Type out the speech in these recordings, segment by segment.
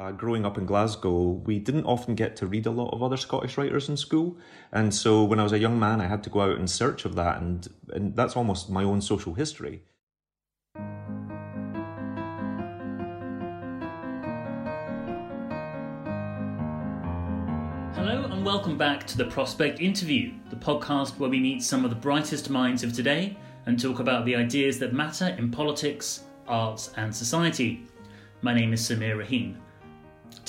Uh, growing up in Glasgow, we didn't often get to read a lot of other Scottish writers in school. And so when I was a young man, I had to go out in search of that. And, and that's almost my own social history. Hello and welcome back to the Prospect Interview, the podcast where we meet some of the brightest minds of today and talk about the ideas that matter in politics, arts, and society. My name is Sameer Rahim.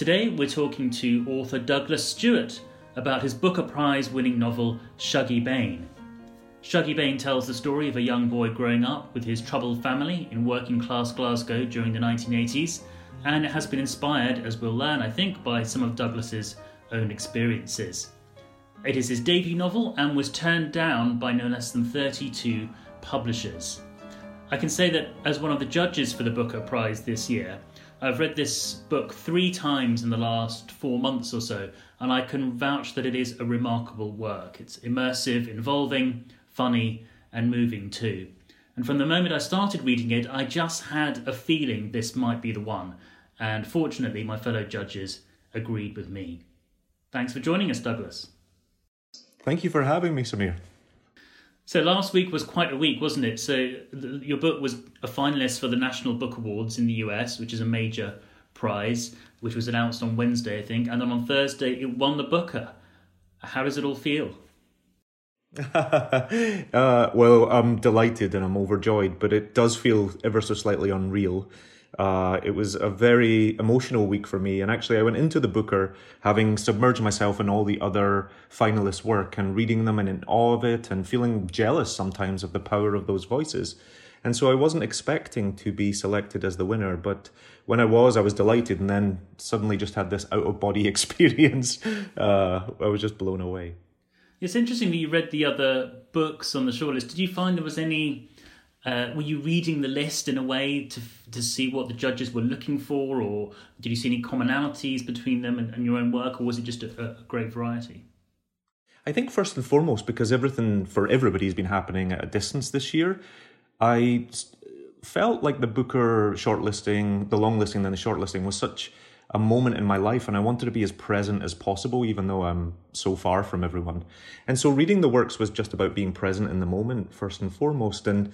Today we're talking to author Douglas Stuart about his Booker Prize winning novel Shuggie Bain. Shuggie Bain tells the story of a young boy growing up with his troubled family in working class Glasgow during the 1980s, and it has been inspired, as we'll learn, I think, by some of Douglas's own experiences. It is his debut novel and was turned down by no less than 32 publishers. I can say that as one of the judges for the Booker Prize this year, I've read this book three times in the last four months or so, and I can vouch that it is a remarkable work. It's immersive, involving, funny, and moving too. And from the moment I started reading it, I just had a feeling this might be the one. And fortunately, my fellow judges agreed with me. Thanks for joining us, Douglas. Thank you for having me, Sameer. So last week was quite a week, wasn't it? So your book was a finalist for the National Book Awards in the US, which is a major prize, which was announced on Wednesday, I think, and then on Thursday it won the Booker. How does it all feel? uh, well, I'm delighted and I'm overjoyed, but it does feel ever so slightly unreal. Uh, it was a very emotional week for me. And actually, I went into the Booker having submerged myself in all the other finalists' work and reading them and in awe of it and feeling jealous sometimes of the power of those voices. And so I wasn't expecting to be selected as the winner, but when I was, I was delighted and then suddenly just had this out of body experience. Uh, I was just blown away. It's interesting that you read the other books on the shortlist. Did you find there was any uh, were you reading the list in a way to to see what the judges were looking for, or did you see any commonalities between them and, and your own work, or was it just a, a, great variety? I think first and foremost, because everything for everybody has been happening at a distance this year, I felt like the Booker shortlisting, the long listing, then the shortlisting was such a moment in my life and I wanted to be as present as possible, even though I'm so far from everyone. And so reading the works was just about being present in the moment, first and foremost. And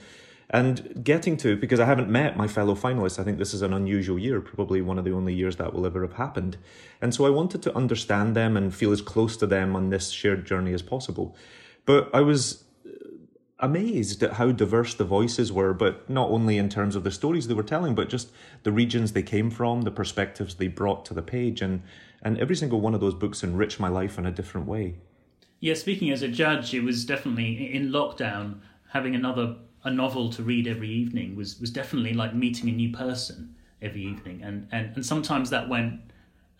and getting to, because I haven't met my fellow finalists, I think this is an unusual year, probably one of the only years that will ever have happened. And so I wanted to understand them and feel as close to them on this shared journey as possible. But I was uh, amazed at how diverse the voices were, but not only in terms of the stories they were telling, but just the regions they came from, the perspectives they brought to the page. And, and every single one of those books enriched my life in a different way. Yeah, speaking as a judge, it was definitely in lockdown having another a novel to read every evening was was definitely like meeting a new person every evening, and and and sometimes that went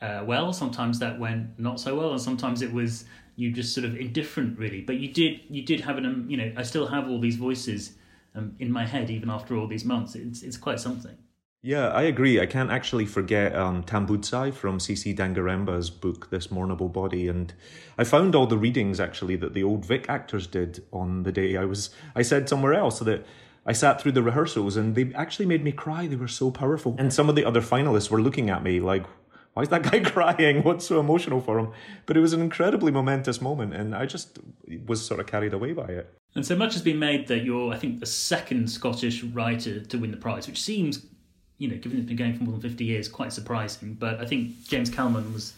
uh, well, sometimes that went not so well, and sometimes it was you just sort of indifferent really. But you did you did have an um, you know I still have all these voices um, in my head even after all these months. It's it's quite something. Yeah, I agree. I can't actually forget um, Tambudzai from Tsitsi Dangarembga's book, This Mournable Body. And I found all the readings actually that the old Vic actors did on the day I was, I said somewhere else that I sat through the rehearsals and they actually made me cry. They were so powerful. And some of the other finalists were looking at me like, why is that guy crying? What's so emotional for him? But it was an incredibly momentous moment and I just was sort of carried away by it. And so much has been made that you're, I think, the second Scottish writer to win the prize, which seems you know, given it's been going for more than 50 years, quite surprising. But I think James Kelman was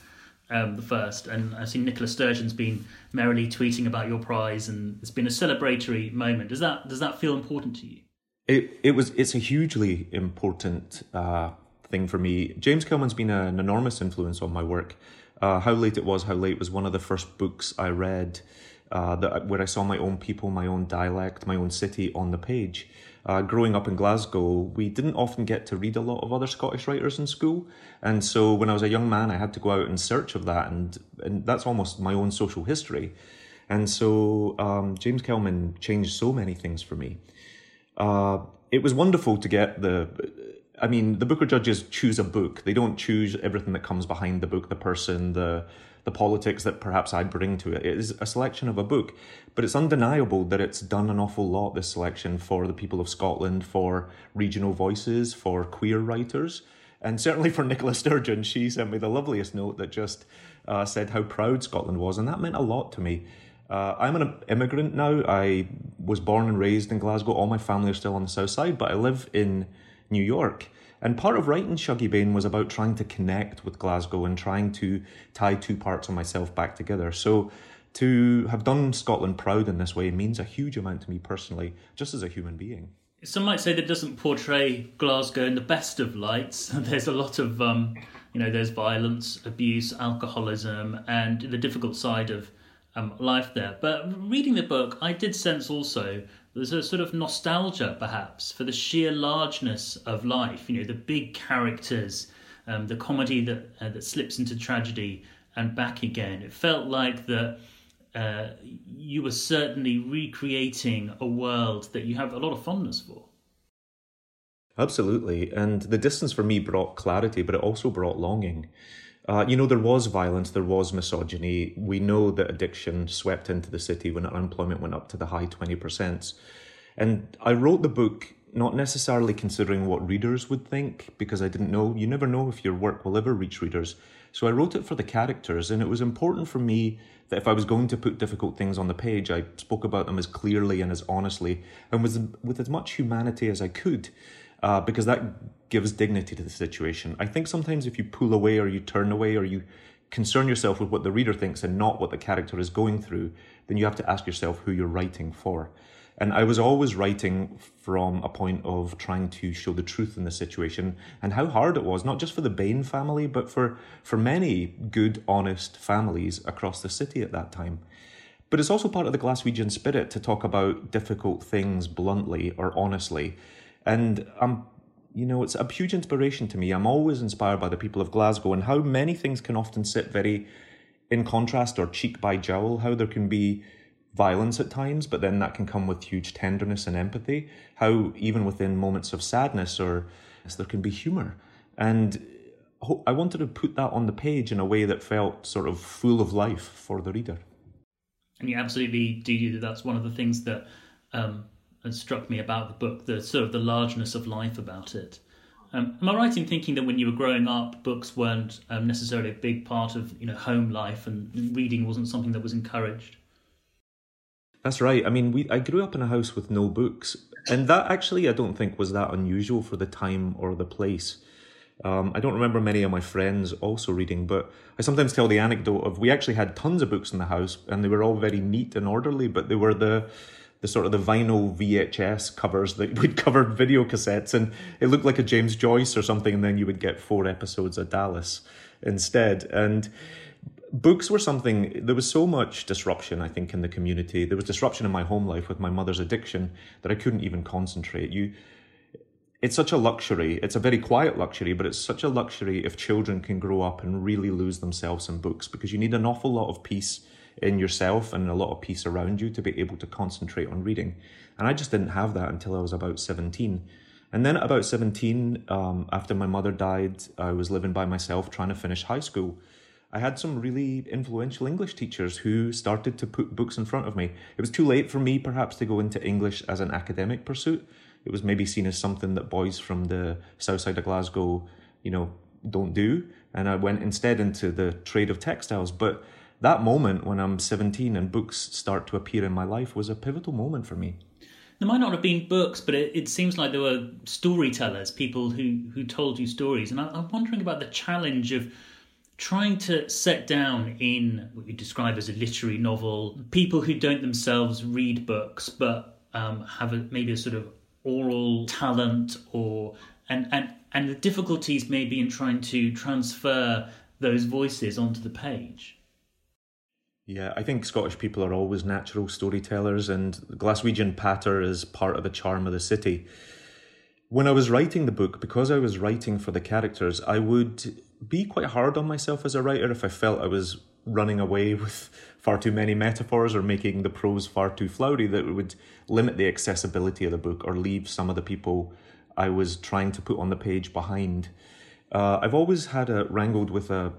um, the first, and I've seen Nicola Sturgeon's been merrily tweeting about your prize, and it's been a celebratory moment. Does that does that feel important to you? It it was it's a hugely important uh, thing for me. James Kelman's been an enormous influence on my work. Uh, how late it was, how late was one of the first books I read uh, that where I saw my own people, my own dialect, my own city on the page. Uh, growing up in Glasgow, we didn't often get to read a lot of other Scottish writers in school, and so when I was a young man, I had to go out in search of that, and and that's almost my own social history. And so um, James Kelman changed so many things for me. Uh, it was wonderful to get the I mean, the Booker judges choose a book. They don't choose everything that comes behind the book, the person, the the politics that perhaps I bring to it. It is a selection of a book, but it's undeniable that it's done an awful lot. This selection for the people of Scotland, for regional voices, for queer writers, and certainly for Nicola Sturgeon. She sent me the loveliest note that just uh, said how proud Scotland was, and that meant a lot to me. Uh, I'm an immigrant now. I was born and raised in Glasgow. All my family are still on the south side, but I live in New York. And part of writing Shuggie Bain was about trying to connect with Glasgow and trying to tie two parts of myself back together. So to have done Scotland proud in this way means a huge amount to me personally, just as a human being. Some might say that doesn't portray Glasgow in the best of lights. There's a lot of, um, you know, there's violence, abuse, alcoholism, and the difficult side of um, life there. But reading the book, I did sense also there's a sort of nostalgia, perhaps, for the sheer largeness of life. You know, the big characters, um, the comedy that uh, that slips into tragedy and back again. It felt like that. Uh, you were certainly recreating a world that you have a lot of fondness for. Absolutely. And the distance for me brought clarity, but it also brought longing. Uh, you know, there was violence, there was misogyny. We know that addiction swept into the city when unemployment went up to the high 20%. And I wrote the book not necessarily considering what readers would think, because I didn't know. You never know if your work will ever reach readers. So I wrote it for the characters, and it was important for me that if I was going to put difficult things on the page, I spoke about them as clearly and as honestly and with, with as much humanity as I could uh, because that gives dignity to the situation. I think sometimes if you pull away or you turn away or you concern yourself with what the reader thinks and not what the character is going through, then you have to ask yourself who you're writing for. And I was always writing from a point of trying to show the truth in the situation and how hard it was, not just for the Bain family, but for, for many good, honest families across the city at that time. But it's also part of the Glaswegian spirit to talk about difficult things bluntly or honestly and I'm, you know, it's a huge inspiration to me. I'm always inspired by the people of Glasgow and how many things can often sit very in contrast or cheek by jowl, how there can be violence at times, but then that can come with huge tenderness and empathy. How even within moments of sadness or there can be humor. And I wanted to put that on the page in a way that felt sort of full of life for the reader. And you absolutely do. That's one of the things that um, struck me about the book, the sort of the largeness of life about it. Um, am I right in thinking that when you were growing up, books weren't um, necessarily a big part of you know home life, and reading wasn't something that was encouraged? That's right. I mean, we I grew up in a house with no books, and that actually I don't think was that unusual for the time or the place. Um, I don't remember many of my friends also reading, but I sometimes tell the anecdote of we actually had tons of books in the house, and they were all very neat and orderly, but they were the the sort of the vinyl VHS covers that we'd covered video cassettes, and it looked like a James Joyce or something, and then you would get four episodes of Dallas instead. And books were something there was so much disruption i think in the community. There was disruption in my home life with my mother's addiction that i couldn't even concentrate. You it's such a luxury. It's a very quiet luxury but it's such a luxury if children can grow up and really lose themselves in books because you need an awful lot of peace in yourself and a lot of peace around you to be able to concentrate on reading. And I just didn't have that until I was about 17. And then at about 17, um, after my mother died, I was living by myself trying to finish high school. I had some really influential English teachers who started to put books in front of me. It was too late for me, perhaps, to go into English as an academic pursuit. It was maybe seen as something that boys from the south side of Glasgow, you know, don't do. And I went instead into the trade of textiles. But that moment when I'm 17 and books start to appear in my life was a pivotal moment for me. there might not have been books, but it, it seems like there were storytellers, people who, who told you stories. And I, I'm wondering about the challenge of trying to set down in what you describe as a literary novel people who don't themselves read books but um, have a, maybe a sort of oral talent or and, and and the difficulties maybe in trying to transfer those voices onto the page. Yeah, I think Scottish people are always natural storytellers, and Glaswegian patter is part of the charm of the city. When I was writing the book, because I was writing for the characters, I would be quite hard on myself as a writer if I felt I was running away with far too many metaphors or making the prose far too flowery that would limit the accessibility of the book or leave some of the people I was trying to put on the page behind. Uh, I've always had a wrangled with a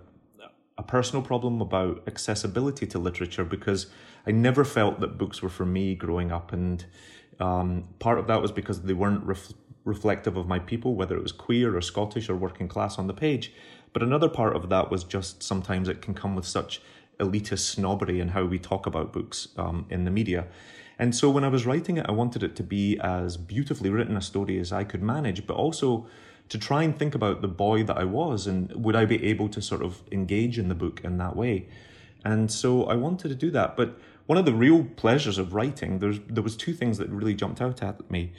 a personal problem about accessibility to literature because I never felt that books were for me growing up, and um, part of that was because they weren't ref- reflective of my people, whether it was queer or Scottish or working class on the page. But another part of that was just sometimes it can come with such elitist snobbery in how we talk about books um, in the media. And so when I was writing it, I wanted it to be as beautifully written a story as I could manage, but also to try and think about the boy that I was and would I be able to sort of engage in the book in that way. And so I wanted to do that. But one of the real pleasures of writing, there's there was two things that really jumped out at me.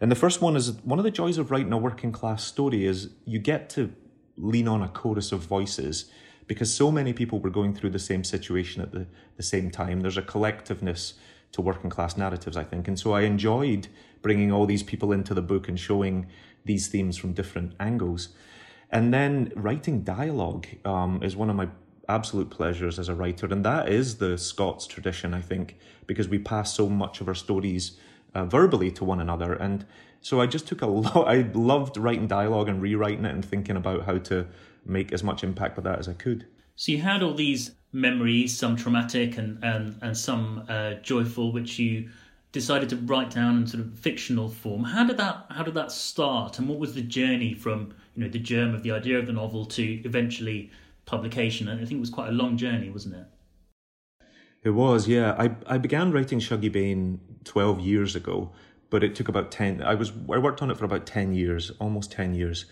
And the first one is one of the joys of writing a working class story is you get to lean on a chorus of voices because so many people were going through the same situation at the, the same time. There's a collectiveness to working class narratives, I think. And so I enjoyed bringing all these people into the book and showing these themes from different angles. And then writing dialogue um, is one of my absolute pleasures as a writer, and that is the Scots tradition, I think, because we pass so much of our stories uh, verbally to one another. And so I just took a lot, I loved writing dialogue and rewriting it and thinking about how to make as much impact with that as I could. So you had all these memories, some traumatic and, and, and some uh, joyful, which you decided to write down in sort of fictional form. How did that how did that start, and what was the journey from you know the germ of the idea of the novel to eventually publication? And I think it was quite a long journey, wasn't it? It was, yeah. I I began writing Shuggie Bain twelve years ago, but it took about ten. I was I worked on it for about ten years, almost ten years.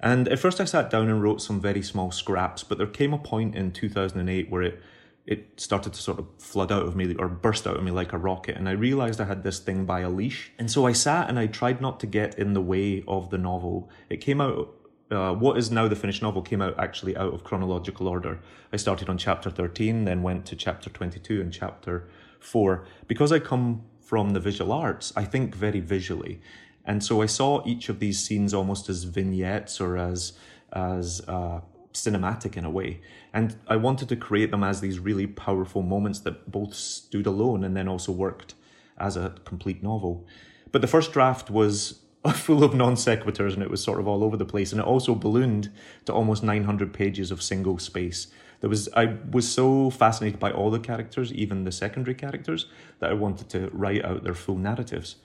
And at first, I sat down and wrote some very small scraps, but there came a point in 2008 where it it started to sort of flood out of me or burst out of me like a rocket. And I realized I had this thing by a leash. And so I sat and I tried not to get in the way of the novel. It came out, uh, what is now the finished novel came out actually out of chronological order. I started on chapter 13, then went to chapter 22 and chapter 4. Because I come from the visual arts, I think very visually. And so I saw each of these scenes almost as vignettes or as, as, uh, cinematic in a way. And I wanted to create them as these really powerful moments that both stood alone and then also worked as a complete novel. But the first draft was full of non sequiturs and it was sort of all over the place. And it also ballooned to almost 900 pages of single space. There was I was so fascinated by all the characters, even the secondary characters, that I wanted to write out their full narratives.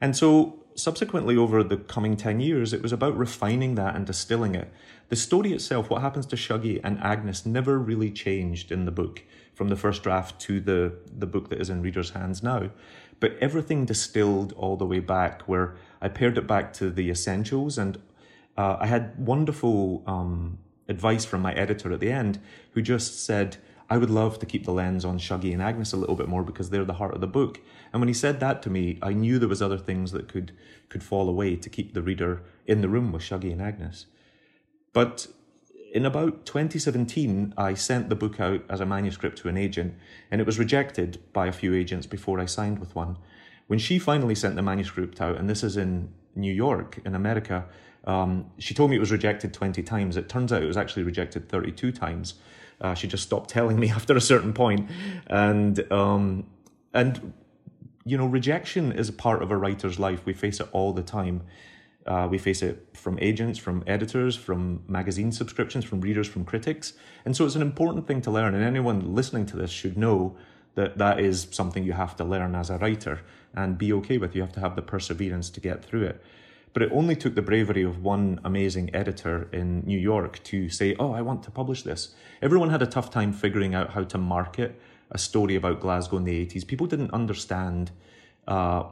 And so subsequently over the coming 10 years, it was about refining that and distilling it the story itself, what happens to Shuggie and Agnes, never really changed in the book from the first draft to the, the book that is in readers' hands now. But everything distilled all the way back, where I pared it back to the essentials. And uh, I had wonderful um, advice from my editor at the end, who just said, I would love to keep the lens on Shuggie and Agnes a little bit more because they're the heart of the book. And when he said that to me, I knew there was other things that could could fall away to keep the reader in the room with Shuggie and Agnes. But in about 2017, I sent the book out as a manuscript to an agent, and it was rejected by a few agents before I signed with one. When she finally sent the manuscript out, and this is in New York, in America, um, she told me it was rejected 20 times. It turns out it was actually rejected 32 times. Uh, she just stopped telling me after a certain. And, um, and, you know, rejection is a part of a writer's life. We face it all the time. Uh, we face it from agents, from editors, from magazine subscriptions, from readers, from critics. And so it's an important thing to learn. And anyone listening to this should know that that is something you have to learn as a writer and be okay with. You have to have the perseverance to get through it. But it only took the bravery of one amazing editor in New York to say, Oh, I want to publish this. Everyone had a tough time figuring out how to market a story about Glasgow in the 80s. People didn't understand uh,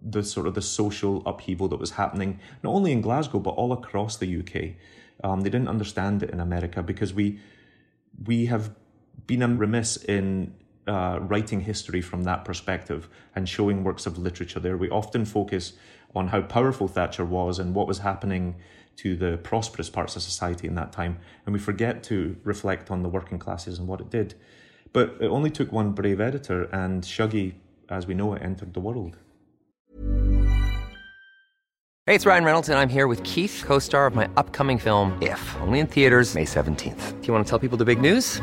the sort of the social upheaval that was happening not only in Glasgow but all across the UK. Um, they didn't understand it in America because we we have been remiss in uh, writing history from that perspective and showing works of literature there. We often focus on how powerful Thatcher was and what was happening to the prosperous parts of society in that time, and we forget to reflect on the working classes and what it did. But it only took one brave editor, and Shuggie, as we know it, entered the world. Hey, it's Ryan Reynolds, and I'm here with Keith, co star of my upcoming film, If, only in theaters, May 17th. Do you want to tell people the big news?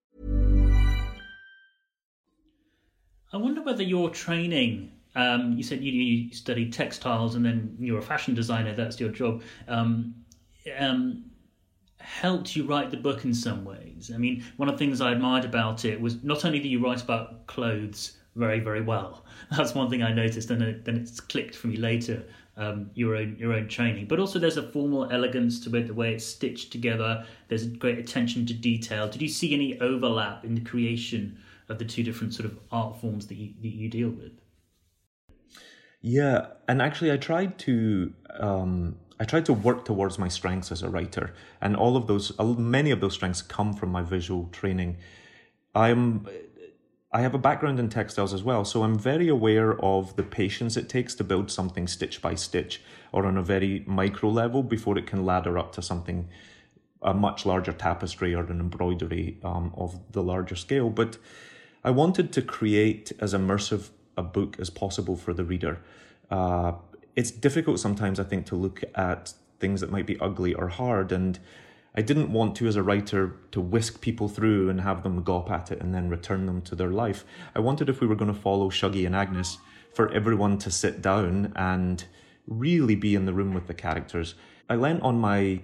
I wonder whether your training, um, you said you, you studied textiles and then you're a fashion designer, that's your job. Um, um, helped you write the book in some ways. I mean, one of the things I admired about it was not only that you write about clothes very, very well. That's one thing I noticed, and then it's clicked for me later. Um, your own your own training, but also there's a formal elegance to it, the way it's stitched together. There's great attention to detail. Did you see any overlap in the creation of the two different sort of art forms that you that you deal with? Yeah, and actually, I tried to um, I tried to work towards my strengths as a writer, and all of those, many of those strengths come from my visual training. I'm, I have a background in textiles as well, so I'm very aware of the patience it takes to build something stitch by stitch, or on a very micro level before it can ladder up to something, a much larger tapestry or an embroidery um, of the larger scale. But I wanted to create as immersive a book as possible for the reader. Uh, it's difficult sometimes, I think, to look at things that might be ugly or hard. And I didn't want to, as a writer, to whisk people through and have them gawp at it and then return them to their life. I wanted, if we were going to follow Shuggie and Agnes, for everyone to sit down and really be in the room with the characters. I lent on my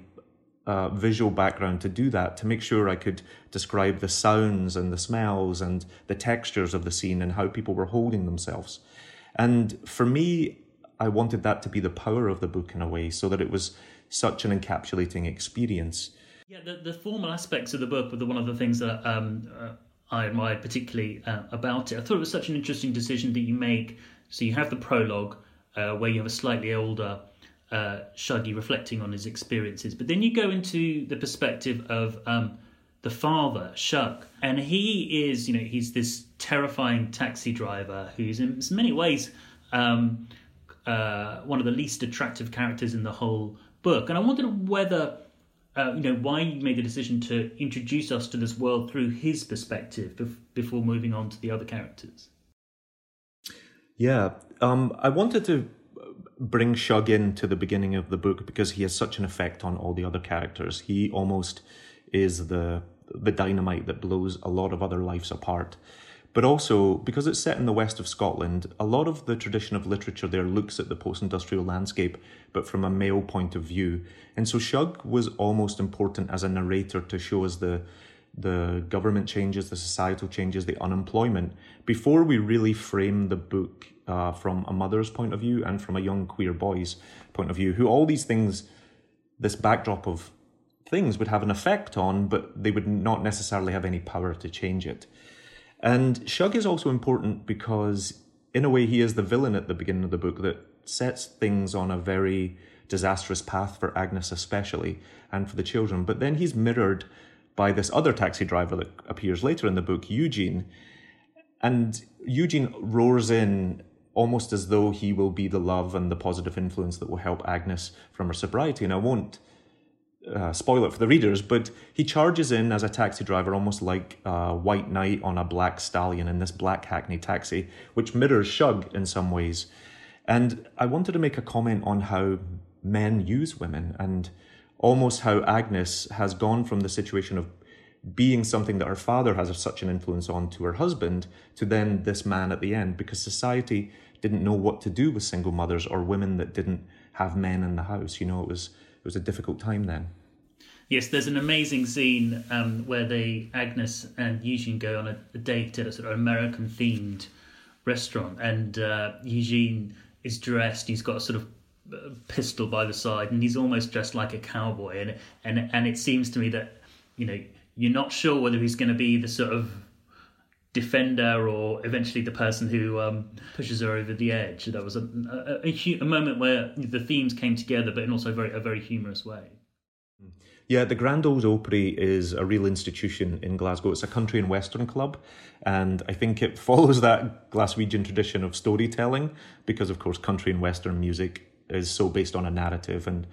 uh, visual background to do that, to make sure I could describe the sounds and the smells and the textures of the scene and how people were holding themselves. And for me, I wanted that to be the power of the book in a way, so that it was such an encapsulating experience. Yeah, the, the formal aspects of the book were the, one of the things that um, uh, I admired particularly uh, about it. I thought it was such an interesting decision that you make. So you have the prologue, uh, where you have a slightly older uh, reflecting on his experiences, but then you go into the perspective of um, the father, Shug, and he is, you know, he's this terrifying taxi driver who's in many ways. Um, uh, one of the least attractive characters in the whole book. And I wondered whether, uh, you know, why you made the decision to introduce us to this world through his perspective bef- before moving on to the other characters. Yeah, um, I wanted to bring Shug in to the beginning of the book because he has such an effect on all the other characters. He almost is the the dynamite that blows a lot of other lives apart. But also, because it's set in the west of Scotland, a lot of the tradition of literature there looks at the post industrial landscape, but from a male point of view. And so Shug was almost important as a narrator to show us the the government changes, the societal changes, the unemployment, before we really frame the book uh, from a mother's point of view and from a young queer boy's point of view, who all these things, this backdrop of things would have an effect on, but they would not necessarily have any power to change it. And Shug is also important because, in a way, he is the villain at the beginning of the book that sets things on a very disastrous path for Agnes, especially, and for the children. But then he's mirrored by this other taxi driver that appears later in the book, Eugene. And Eugene roars in almost as though he will be the love and the positive influence that will help Agnes from her sobriety. And I won't uh, spoil it for the readers, but he charges in as a taxi driver, almost like a white knight on a black stallion in this black hackney taxi, which mirrors Shug in some ways. And I wanted to make a comment on how men use women and almost how Agnes has gone from the situation of being something that her father has such an influence on to her husband to then this man at the end because society didn't know what to do with single mothers or women that didn't have men in the house you know it was it was a difficult time then Yes, there's an amazing scene um, where they Agnes and Eugene go on a, a date at a sort of American themed restaurant, and uh, Eugene is dressed. He's got a sort of uh, pistol by the side, and he's almost dressed like a cowboy. And and and it seems to me that you know you're not sure whether he's going to be the sort of defender or eventually the person who um, pushes her over the edge. That was a, a, a, a, moment where the themes came together, but in also very, a very humorous way. Yeah, the Grand Ole Opry is a real institution in Glasgow. It's a country and western club, and I think it follows that Glaswegian tradition of storytelling because, of course, country and western music is so based on a narrative and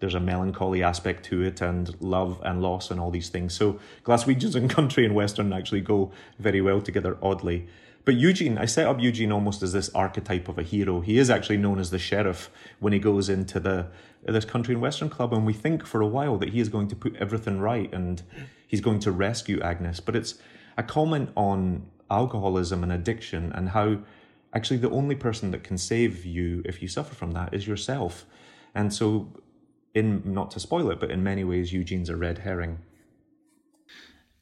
there's a melancholy aspect to it and love and loss and all these things. So Glaswegians and country and western actually go very well together, oddly. But Eugene, I set up Eugene almost as this archetype of a hero. He is actually known as the sheriff when he goes into the this country and western club, and we think for a while that he is going to put everything right and he's going to rescue Agnes. But it's a comment on alcoholism and addiction and how actually the only person that can save you if you suffer from that is yourself. And so, in not to spoil it, but in many ways, Eugene's a red herring.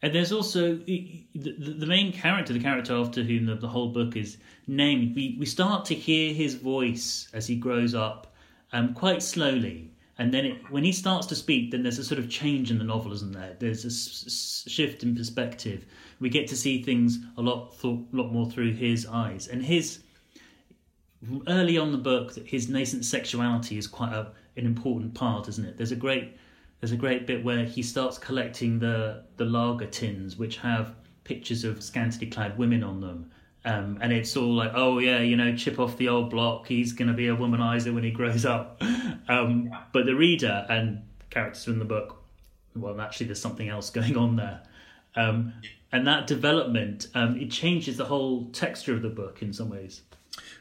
And there's also the, the, main character, the character after whom the, the whole book is named. We, we start to hear his voice as he grows up um, quite slowly. And then it, when he starts to speak, then there's a sort of change in the novel, isn't there? There's a s- shift in perspective. We get to see things a lot, th- lot more through his eyes. And his early on the book, that his nascent sexuality is quite a, an important part, isn't it? There's a great there's a great bit where he starts collecting the the lager tins, which have pictures of scantily clad women on them. Um, and it's all like, oh yeah, you know, chip off the old block. He's going to be a womanizer when he grows up. Um, but the reader and characters in the book, well, actually, there's something else going on there. Um, and that development, um, it changes the whole texture of the book in some ways.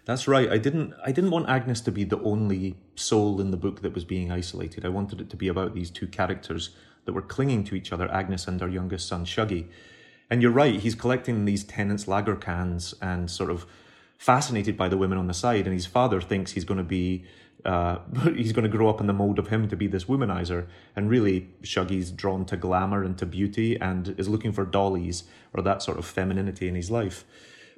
That's right. I didn't I didn't want Agnes to be the only soul in the book that was being isolated. I wanted it to be about these two characters that were clinging to each other, Agnes and her youngest son, Shuggie. And you're right, he's collecting these Tennent's lager cans and sort of fascinated by the women on the side. And his father thinks he's going to be, uh, he's going to grow up in the mold of him to be this womanizer. And really, Shuggie's drawn to glamour and to beauty and is looking for dollies or that sort of femininity in his life.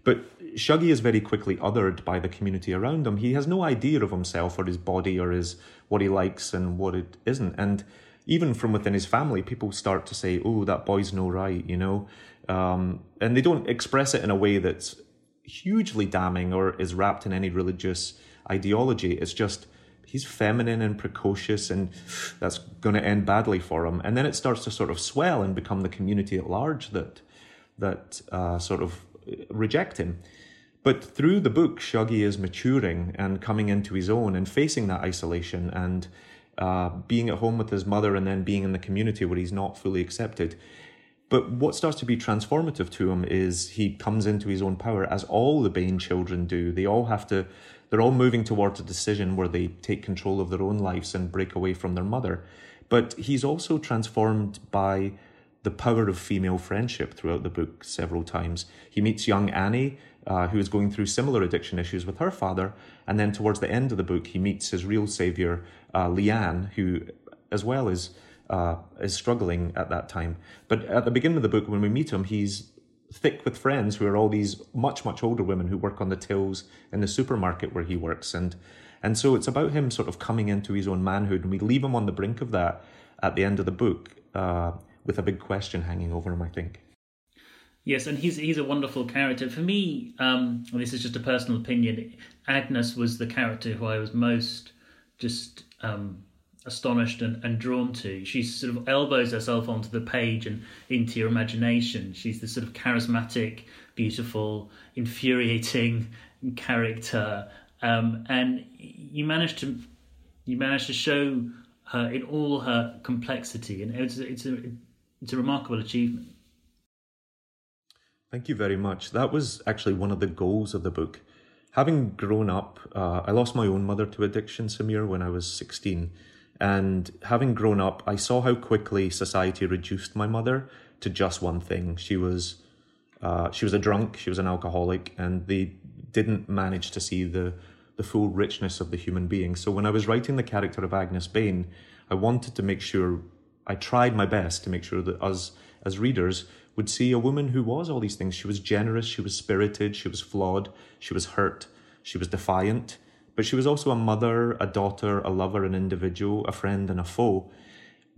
But Shuggie is very quickly othered by the community around him. He has no idea of himself or his body or his what he likes and what it isn't. And even from within his family, people start to say, "Oh, that boy's no right," you know, um, and they don't express it in a way that's hugely damning or is wrapped in any religious ideology. It's just he's feminine and precocious, and that's going to end badly for him. And then it starts to sort of swell and become the community at large that that uh, sort of reject him. But through the book, Shuggie is maturing and coming into his own and facing that isolation and uh, being at home with his mother and then being in the community where he's not fully accepted. But what starts to be transformative to him is he comes into his own power, as all the Bain children do. They all have to, they're all moving towards a decision where they take control of their own lives and break away from their mother. But he's also transformed by the power of female friendship throughout the book several times. He meets young Annie, uh, who is going through similar addiction issues with her father, and then towards the end of the book, he meets his real savior, uh, Leanne, who, as well, is uh, is struggling at that time. But at the beginning of the book, when we meet him, he's thick with friends who are all these much much older women who work on the tills in the supermarket where he works, and and so it's about him sort of coming into his own manhood, and we leave him on the brink of that at the end of the book uh, with a big question hanging over him. I think. Yes, and he's he's a wonderful character. For me, um, this is just a personal opinion. Agnes was the character who I was most just um, astonished and, and drawn to. She sort of elbows herself onto the page and into your imagination. She's this sort of charismatic, beautiful, infuriating character, um, and you managed to you managed to show her in all her complexity, and it's it's a it's a remarkable achievement. Thank you very much. That was actually one of the goals of the book. Having grown up, uh, I lost my own mother to addiction, Sameer, when I was 16. And having grown up, I saw how quickly society reduced my mother to just one thing. She was, uh, she was a drunk, she was an alcoholic, and they didn't manage to see the, the full richness of the human being. So when I was writing the character of Agnes Bain, I wanted to make sure, I tried my best to make sure that us as readers would see a woman who was all these things. She was generous, she was spirited, she was flawed, she was hurt, she was defiant, but she was also a mother, a daughter, a lover, an individual, a friend, and a foe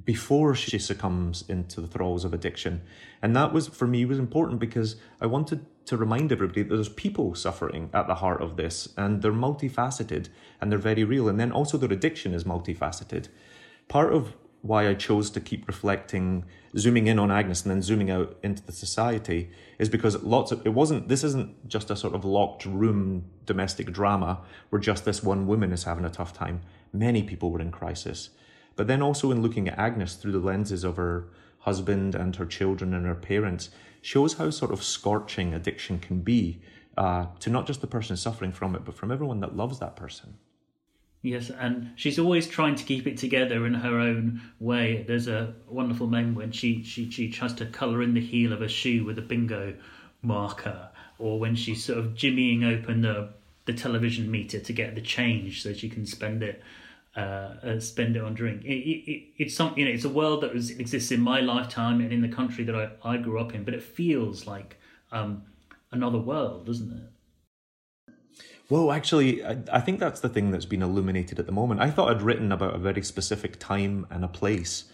before she succumbs into the thralls of addiction. And that was, for me, was important because I wanted to remind everybody that there's people suffering at the heart of this, and they're multifaceted and they're very real. And then also their addiction is multifaceted. Part of why I chose to keep reflecting, zooming in on Agnes and then zooming out into the society is because lots of it wasn't. This isn't just a sort of locked room domestic drama where just this one woman is having a tough time. Many people were in crisis, but then also in looking at Agnes through the lenses of her husband and her children and her parents shows how sort of scorching addiction can be uh, to not just the person suffering from it, but from everyone that loves that person. Yes, and she's always trying to keep it together in her own way. There's a wonderful moment when she, she, she tries to colour in the heel of a shoe with a bingo marker, or when she's sort of jimmying open the, the television meter to get the change so she can spend it uh, uh, spend it on drink. It, it, it's some, you know, it's a world that was, exists in my lifetime and in the country that I, I grew up in, but it feels like um, another world, doesn't it? Well, actually, I, I think that's the thing that's been illuminated at the moment. I thought I'd written about a very specific time and a place,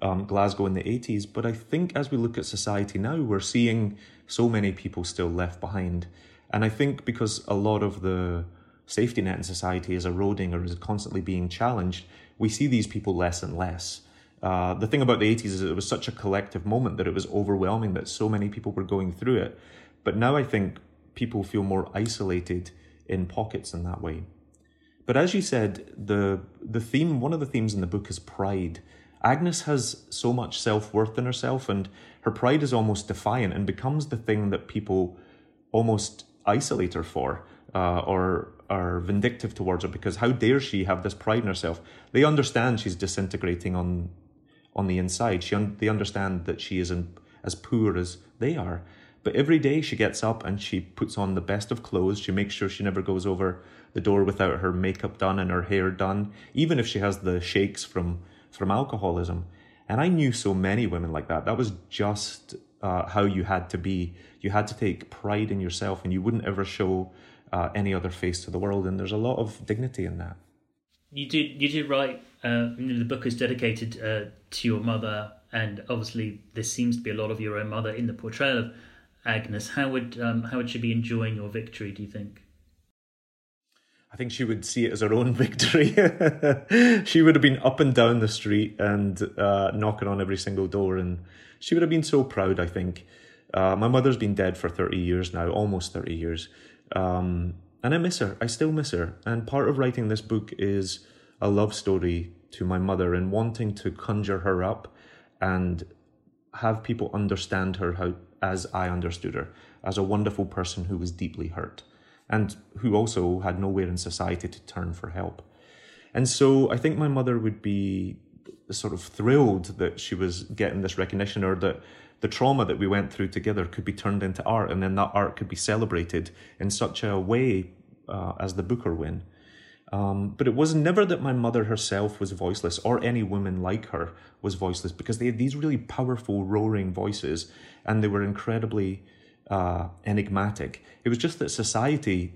um, Glasgow in the 80s, but I think as we look at society now, we're seeing so many people still left behind. And I think because a lot of the safety net in society is eroding or is constantly being challenged, we see these people less and less. Uh, the thing about the 80s is it was such a collective moment that it was overwhelming that so many people were going through it. But now I think people feel more isolated in pockets in that way. But as you said, the the theme, one of the themes in the book is pride. Agnes has so much self worth in herself, and her pride is almost defiant and becomes the thing that people almost isolate her for, uh, or are vindictive towards her because how dare she have this pride in herself? They understand she's disintegrating on on the inside. She un- they understand that she is as poor as they are, but every day she gets up and she puts on the best of clothes. She makes sure she never goes over the door without her makeup done and her hair done, even if she has the shakes from, from alcoholism. And I knew so many women like that. That was just uh, how you had to be. You had to take pride in yourself and you wouldn't ever show uh, any other face to the world. And there's a lot of dignity in that. You did, you did write, uh, the book is dedicated uh, to your mother. And obviously, there seems to be a lot of your own mother in the portrayal of Agnes, how would um, how would she be enjoying your victory? Do you think? I think she would see it as her own victory. she would have been up and down the street and uh, knocking on every single door, and she would have been so proud. I think. Uh, my mother's been dead for thirty years now, almost thirty years, um, and I miss her. I still miss her. And part of writing this book is a love story to my mother and wanting to conjure her up and have people understand her how as I understood her, as a wonderful person who was deeply hurt and who also had nowhere in society to turn for help. And so I think my mother would be sort of thrilled that she was getting this recognition or that the trauma that we went through together could be turned into art and then that art could be celebrated in such a way uh, as the Booker win. Um, but it was never that my mother herself was voiceless or any woman like her was voiceless because they had these really powerful, roaring voices and they were incredibly uh, enigmatic. It was just that society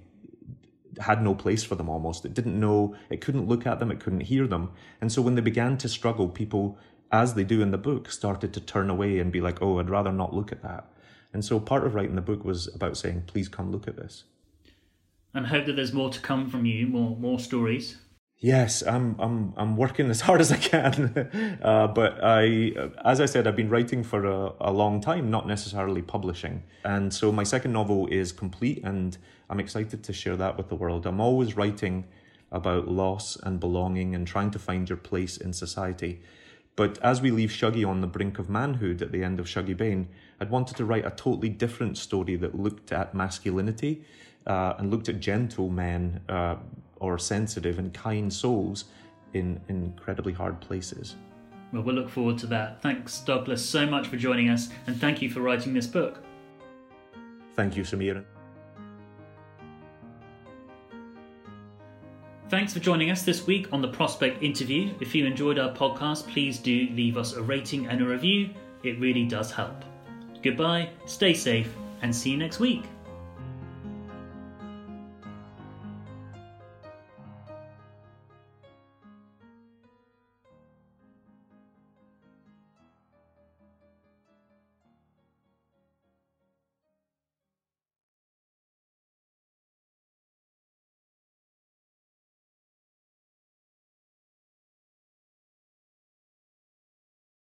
had no place for them almost. It didn't know, it couldn't look at them, it couldn't hear them. And so when they began to struggle, people as they do in the book, started to turn away and be like, oh, I'd rather not look at that. And so part of writing the book was about saying, please come look at this. And hope that there's more to come from you, more more stories. Yes, I'm I'm I'm working as hard as I can, uh, but I, as I said, I've been writing for a, a long time, not necessarily publishing, and so my second novel is complete, and I'm excited to share that with the world. I'm always writing about loss and belonging and trying to find your place in society. But as we leave Shuggie on the brink of manhood at the end of Shuggie Bain, I'd wanted to write a totally different story that looked at masculinity uh, and looked at gentle men uh, or sensitive and kind souls in incredibly hard places. Well, we'll look forward to that. Thanks, Douglas, so much for joining us, and thank you for writing this book. Thank you, Sameer. Thanks for joining us this week on the Prospect interview. If you enjoyed our podcast, please do leave us a rating and a review. It really does help. Goodbye, stay safe, and see you next week.